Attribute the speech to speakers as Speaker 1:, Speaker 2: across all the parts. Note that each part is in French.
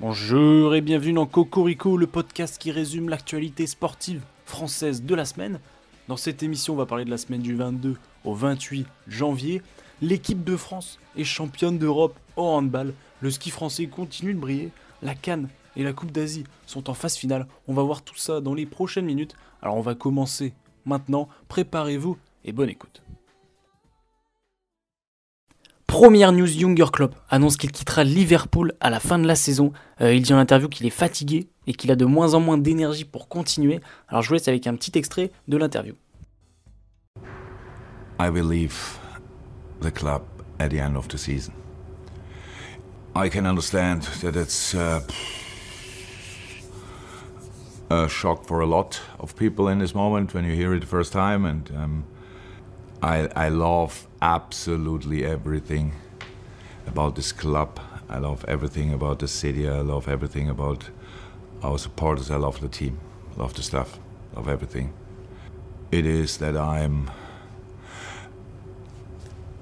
Speaker 1: Bonjour et bienvenue dans Cocorico, le podcast qui résume l'actualité sportive française de la semaine. Dans cette émission, on va parler de la semaine du 22 au 28 janvier. L'équipe de France est championne d'Europe au handball. Le ski français continue de briller. La Cannes et la Coupe d'Asie sont en phase finale. On va voir tout ça dans les prochaines minutes. Alors on va commencer maintenant. Préparez-vous et bonne écoute. Première news, Younger Klopp annonce qu'il quittera Liverpool à la fin de la saison. Euh, il dit en interview qu'il est fatigué et qu'il a de moins en moins d'énergie pour continuer. Alors je vous laisse avec un petit extrait de l'interview.
Speaker 2: I will leave the club at the end of the season. I can understand that it's uh, a shock for a lot of people in this moment when you hear it the first time, and um, I, I love absolutely everything about this club. I love everything about the city. I love everything about our supporters. I love the team. Love the staff. Love everything. It is that I'm.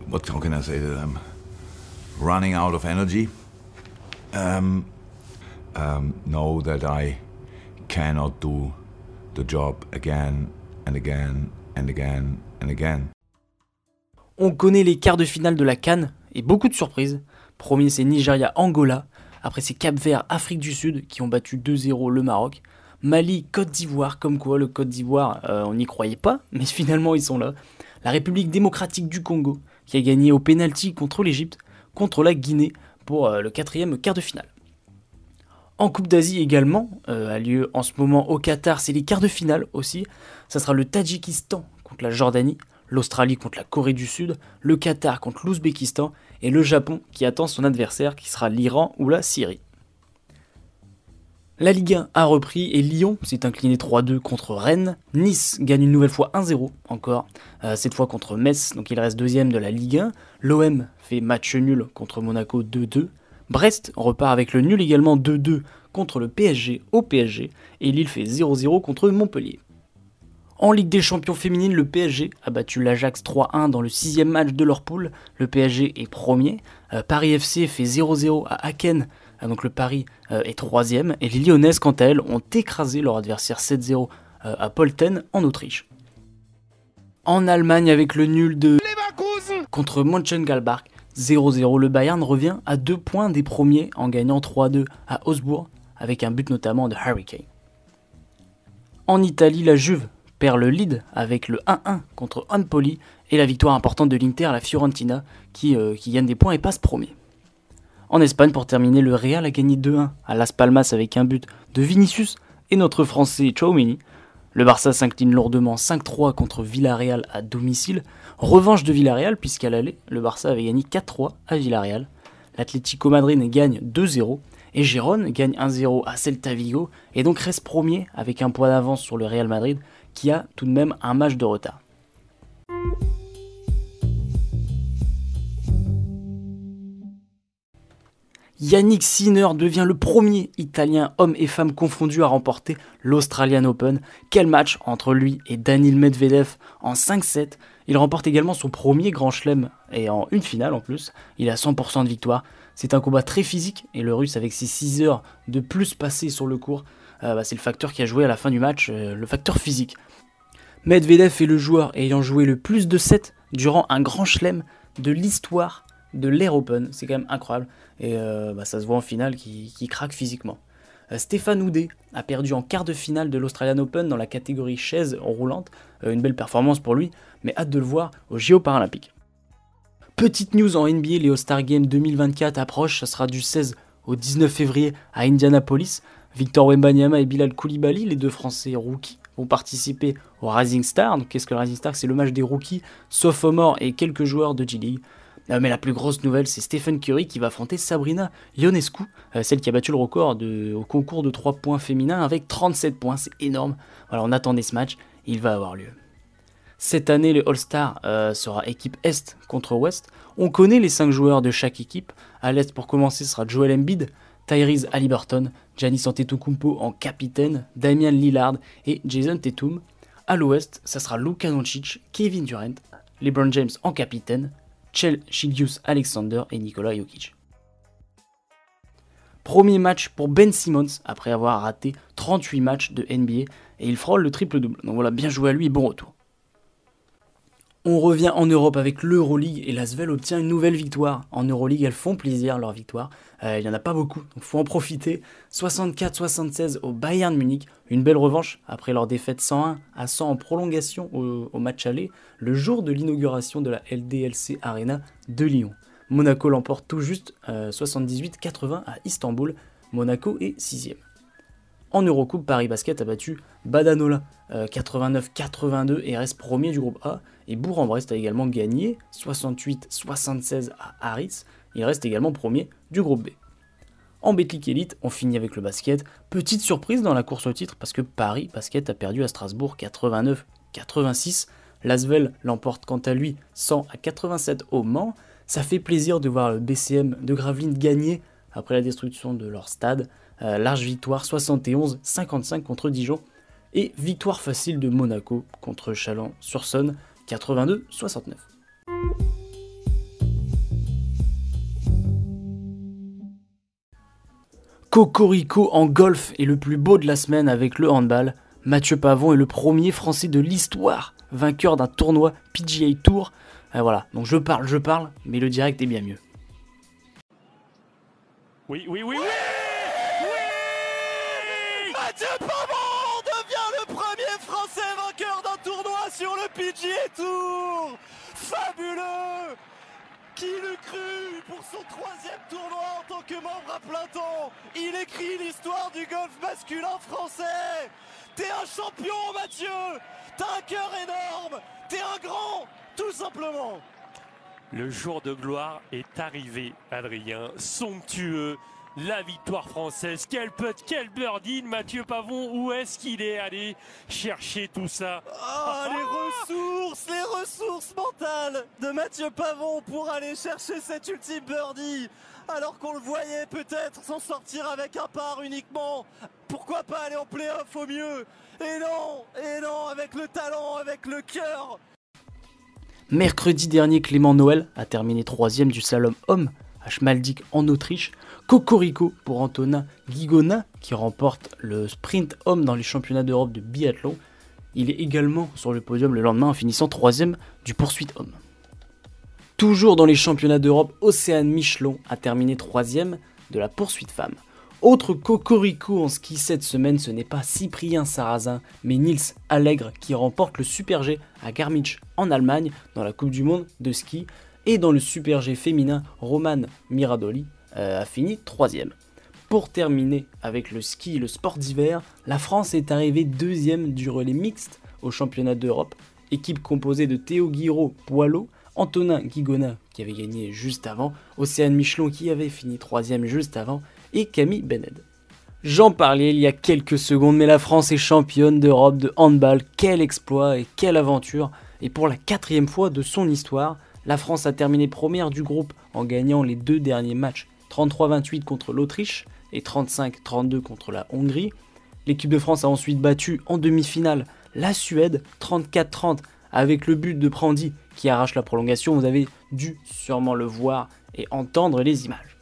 Speaker 2: What can I say that I'm running out of energy. Um, um, know that I cannot do the job again and again and again and again.
Speaker 1: On connaît les quarts de finale de la Cannes et beaucoup de surprises. Premier, c'est Nigeria-Angola. Après, c'est Cap-Vert, Afrique du Sud qui ont battu 2-0 le Maroc. Mali, Côte d'Ivoire, comme quoi le Côte d'Ivoire, euh, on n'y croyait pas, mais finalement ils sont là. La République démocratique du Congo qui a gagné au pénalty contre l'Égypte, contre la Guinée pour euh, le quatrième quart de finale. En Coupe d'Asie également, euh, a lieu en ce moment au Qatar, c'est les quarts de finale aussi. Ça sera le Tadjikistan contre la Jordanie, l'Australie contre la Corée du Sud, le Qatar contre l'Ouzbékistan et le Japon qui attend son adversaire qui sera l'Iran ou la Syrie. La Ligue 1 a repris et Lyon s'est incliné 3-2 contre Rennes. Nice gagne une nouvelle fois 1-0 encore, euh, cette fois contre Metz, donc il reste deuxième de la Ligue 1. L'OM fait match nul contre Monaco 2-2. Brest repart avec le nul également 2-2 contre le PSG au PSG et Lille fait 0-0 contre Montpellier. En Ligue des Champions féminines, le PSG a battu l'Ajax 3-1 dans le sixième match de leur poule. Le PSG est premier. Euh, Paris FC fait 0-0 à Aken ah, donc le Paris euh, est troisième, et les Lyonnaises, quant à elles, ont écrasé leur adversaire 7-0 euh, à Polten, en Autriche. En Allemagne, avec le nul de contre Mönchengladbach, 0-0, le Bayern revient à deux points des premiers en gagnant 3-2 à Augsbourg, avec un but notamment de Harry Kane. En Italie, la Juve perd le lead avec le 1-1 contre Empoli et la victoire importante de l'Inter à la Fiorentina qui, euh, qui gagne des points et passe premier. En Espagne, pour terminer, le Real a gagné 2-1 à Las Palmas avec un but de Vinicius et notre Français Chouameni. Le Barça s'incline lourdement 5-3 contre Villarreal à domicile. Revanche de Villarreal puisqu'à l'aller, le Barça avait gagné 4-3 à Villarreal. L'Atlético Madrid gagne 2-0 et Gérone gagne 1-0 à Celta Vigo et donc reste premier avec un point d'avance sur le Real Madrid qui a tout de même un match de retard. Yannick Sinner devient le premier Italien homme et femme confondus à remporter l'Australian Open. Quel match entre lui et Daniil Medvedev en 5-7. Il remporte également son premier grand chelem et en une finale en plus. Il a 100% de victoire. C'est un combat très physique et le russe avec ses 6 heures de plus passées sur le court, euh, bah, c'est le facteur qui a joué à la fin du match, euh, le facteur physique. Medvedev est le joueur ayant joué le plus de 7 durant un grand chelem de l'histoire de l'Air Open. C'est quand même incroyable. Et euh, bah, ça se voit en finale qui, craque physiquement. Euh, Stéphane Houdet a perdu en quart de finale de l'Australian Open dans la catégorie chaise roulante. Euh, une belle performance pour lui, mais hâte de le voir aux JO Paralympiques. Petite news en NBA, les All-Star Games 2024 approchent. Ça sera du 16 au 19 février à Indianapolis. Victor Wembanyama et Bilal Koulibaly, les deux Français rookies, vont participer au Rising Star. Donc qu'est-ce que le Rising Star? C'est le match des rookies, sophomores et quelques joueurs de G-League. Euh, mais la plus grosse nouvelle, c'est Stephen Curry qui va affronter Sabrina Ionescu, euh, celle qui a battu le record au concours de 3 points féminins avec 37 points. C'est énorme. Voilà, on attendait ce match. Il va avoir lieu. Cette année, le All-Star euh, sera équipe Est contre Ouest. On connaît les 5 joueurs de chaque équipe. À l'Est, pour commencer, ce sera Joel Embiid, Tyrese Halliburton, Giannis Antetokounmpo en capitaine, Damian Lillard et Jason Tatum. À l'Ouest, ça sera Luka Doncic, Kevin Durant, LeBron James en capitaine, Chel Chidius Alexander et Nikola Jokic. Premier match pour Ben Simmons après avoir raté 38 matchs de NBA et il frôle le triple-double. Donc voilà, bien joué à lui et bon retour. On revient en Europe avec l'Euroleague et l'Asvel obtient une nouvelle victoire. En Euroleague, elles font plaisir leur victoire. Euh, il n'y en a pas beaucoup, donc faut en profiter. 64-76 au Bayern Munich. Une belle revanche après leur défaite 101 à 100 en prolongation au, match aller, le jour de l'inauguration de la LDLC Arena de Lyon. Monaco l'emporte tout juste 78-80 euh, à Istanbul. Monaco est 6 En Eurocoupe, Paris Basket a battu Badanola 89-82 euh, et reste premier du groupe A. Et Bourg-en-Brest a également gagné 68-76 à Harris. Il reste également premier du groupe B. En Betclic Elite, on finit avec le basket. Petite surprise dans la course au titre parce que Paris Basket a perdu à Strasbourg 89-86. Lasvel l'emporte quant à lui 100 à 87 au Mans. Ça fait plaisir de voir le BCM de Gravelines gagner après la destruction de leur stade. Euh, large victoire 71-55 contre Dijon. Et victoire facile de Monaco contre Chalon-sur-Saône 82-69. Cocorico en golf est le plus beau de la semaine avec le handball. Mathieu Pavon est le premier Français de l'histoire vainqueur d'un tournoi PGA Tour. Euh, voilà, donc je parle, je parle, mais le direct est bien mieux.
Speaker 3: Oui, oui, oui, oui Mathieu Pavon devient le premier Français vainqueur d'un tournoi sur le PGA Tour. Fabuleux. Qui l'eût cru pour son troisième tournoi en tant que membre à plein temps? Il écrit l'histoire du golf masculin français. T'es un champion Mathieu. T'as un cœur énorme. T'es un grand Tout simplement.
Speaker 4: Le jour de gloire est arrivé Adrien, somptueux la victoire française. Quel putt, quel birdie Mathieu Pavon. Où est-ce qu'il est allé chercher tout ça?
Speaker 3: Ah, les ressources, les ressources mentales de Mathieu Pavon pour aller chercher cet ultime birdie. Alors qu'on le voyait peut-être s'en sortir avec un par uniquement. Pourquoi pas aller en playoff au mieux? Et non, et non, avec le talent, avec le cœur.
Speaker 1: Mercredi dernier, Clément Noël a terminé troisième du slalom homme à Schmaldik en Autriche. Cocorico pour Antonin Guigona qui remporte le sprint homme dans les championnats d'Europe de biathlon. Il est également sur le podium le lendemain en finissant troisième du poursuite homme. Toujours dans les championnats d'Europe, Océane Michelon a terminé troisième de la poursuite femme. Autre cocorico en ski cette semaine, ce n'est pas Cyprien Sarrazin, mais Nils Allègre qui remporte le Super G à Garmisch en Allemagne dans la Coupe du Monde de ski. Et dans le Super G féminin, Roman Miradoli euh, a fini troisième. Pour terminer avec le ski et le sport d'hiver, la France est arrivée deuxième du relais mixte au championnat d'Europe, équipe composée de Théo Guiraud Poilot, Antonin Guigona qui avait gagné juste avant, Océane Michelon qui avait fini troisième juste avant, et Camille Bened. J'en parlais il y a quelques secondes, mais la France est championne d'Europe de handball. Quel exploit et quelle aventure Et pour la quatrième fois de son histoire, la France a terminé première du groupe en gagnant les deux derniers matchs 33-28 contre l'Autriche et 35-32 contre la Hongrie. L'équipe de France a ensuite battu en demi-finale la Suède 34-30 avec le but de Prandi qui arrache la prolongation. Vous avez dû sûrement le voir et entendre les images.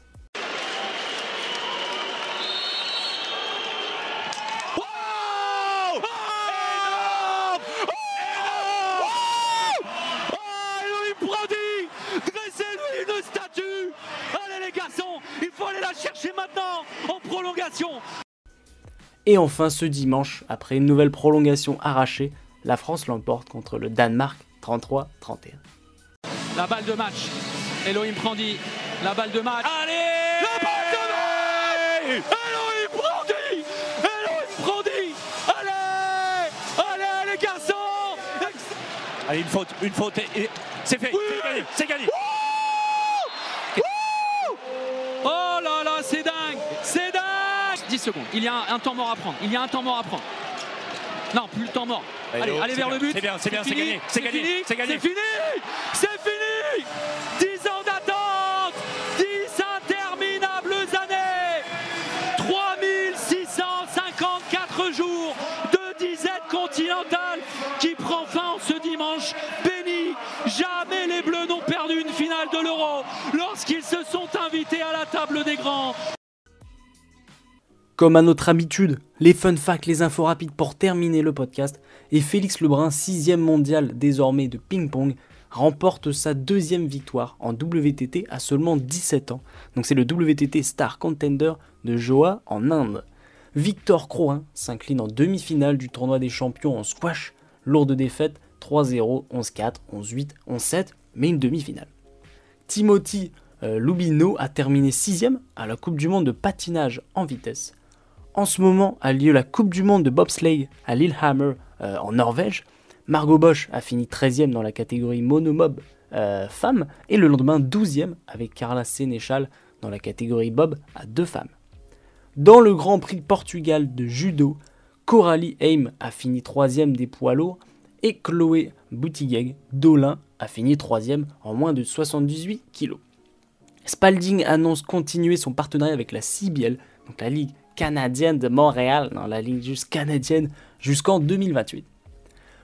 Speaker 1: Et enfin, ce dimanche, après une nouvelle prolongation arrachée, la France l'emporte contre le Danemark 33-31.
Speaker 5: La balle de match. Elohim Prandi. La balle de match.
Speaker 3: Allez La balle de match Elohim Prandi Elohim Prandi Allez Allez les garçons
Speaker 4: Allez, une faute, une faute. C'est fait. c'est gagné. C'est gagné.
Speaker 5: 10 secondes. Il y a un, temps mort à prendre. Il y a un temps mort à prendre. Non, plus le temps mort. Allez, allez, vers le but.
Speaker 4: C'est bien, c'est bien, c'est gagné. C'est gagné.
Speaker 3: C'est
Speaker 4: gagné.
Speaker 3: C'est fini. C'est fini. 10 ans d'attente. 10 interminables années. 3654 jours de disette continentale qui prend fin ce dimanche béni. Jamais les Bleus n'ont perdu une finale de l'Euro lorsqu'ils se sont invités à la table des grands.
Speaker 1: Comme à notre habitude, les fun facts, les infos rapides pour terminer le podcast. Et Félix Lebrun, sixième mondial désormais de ping-pong, remporte sa deuxième victoire en WTT à seulement 17 ans. Donc c'est le WTT Star Contender de Joa en Inde. Victor Croin s'incline en demi-finale du tournoi des champions en squash. Lourde défaite 3-0, 11-4, 11-8, 11-7, mais une demi-finale. Timothy euh, Lubino a terminé sixième à la Coupe du Monde de patinage en vitesse. En ce moment a lieu la Coupe du Monde de bobsleigh à Lillehammer euh, en Norvège. Margot Bosch a fini 13e dans la catégorie monomob euh, femmes et le lendemain 12e avec Carla Sénéchal dans la catégorie bob à deux femmes. Dans le Grand Prix Portugal de judo, Coralie Haim a fini 3e des poids lourds et Chloé Boutigeg d'Olin a fini 3e en moins de 78 kg. Spalding annonce continuer son partenariat avec la CBL, donc la Ligue canadienne de Montréal, dans la ligne juste canadienne, jusqu'en 2028.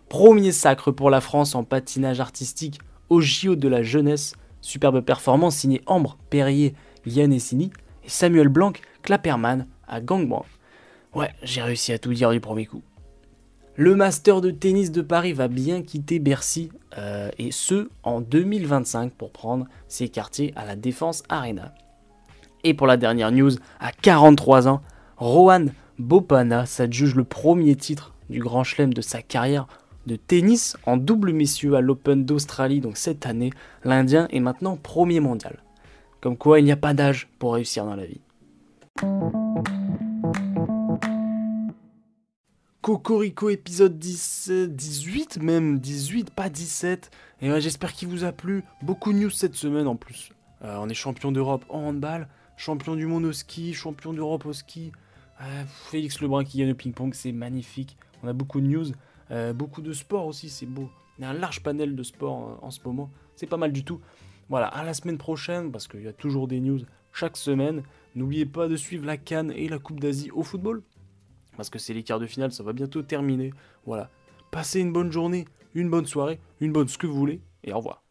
Speaker 1: Premier sacre pour la France en patinage artistique au JO de la jeunesse. Superbe performance signée Ambre, Perrier, Yann Essini et Samuel Blanc, Clapperman à Gangbang. Ouais, j'ai réussi à tout dire du premier coup. Le Master de tennis de Paris va bien quitter Bercy, euh, et ce en 2025 pour prendre ses quartiers à la Défense Arena. Et pour la dernière news, à 43 ans, Rohan Bopana s'adjuge le premier titre du Grand Chelem de sa carrière de tennis en double messieurs à l'Open d'Australie. Donc cette année, l'Indien est maintenant premier mondial. Comme quoi, il n'y a pas d'âge pour réussir dans la vie. Cocorico épisode 10, 18 même, 18, pas 17. Et j'espère qu'il vous a plu. Beaucoup de news cette semaine en plus. Euh, on est champion d'Europe en handball, champion du monde au ski, champion d'Europe au ski. Euh, Félix Lebrun qui gagne au ping-pong, c'est magnifique. On a beaucoup de news, euh, beaucoup de sport aussi, c'est beau. Il y a un large panel de sport en ce moment, c'est pas mal du tout. Voilà, à la semaine prochaine, parce qu'il y a toujours des news chaque semaine. N'oubliez pas de suivre la Cannes et la Coupe d'Asie au football, parce que c'est les quarts de finale, ça va bientôt terminer. Voilà, passez une bonne journée, une bonne soirée, une bonne ce que vous voulez, et au revoir.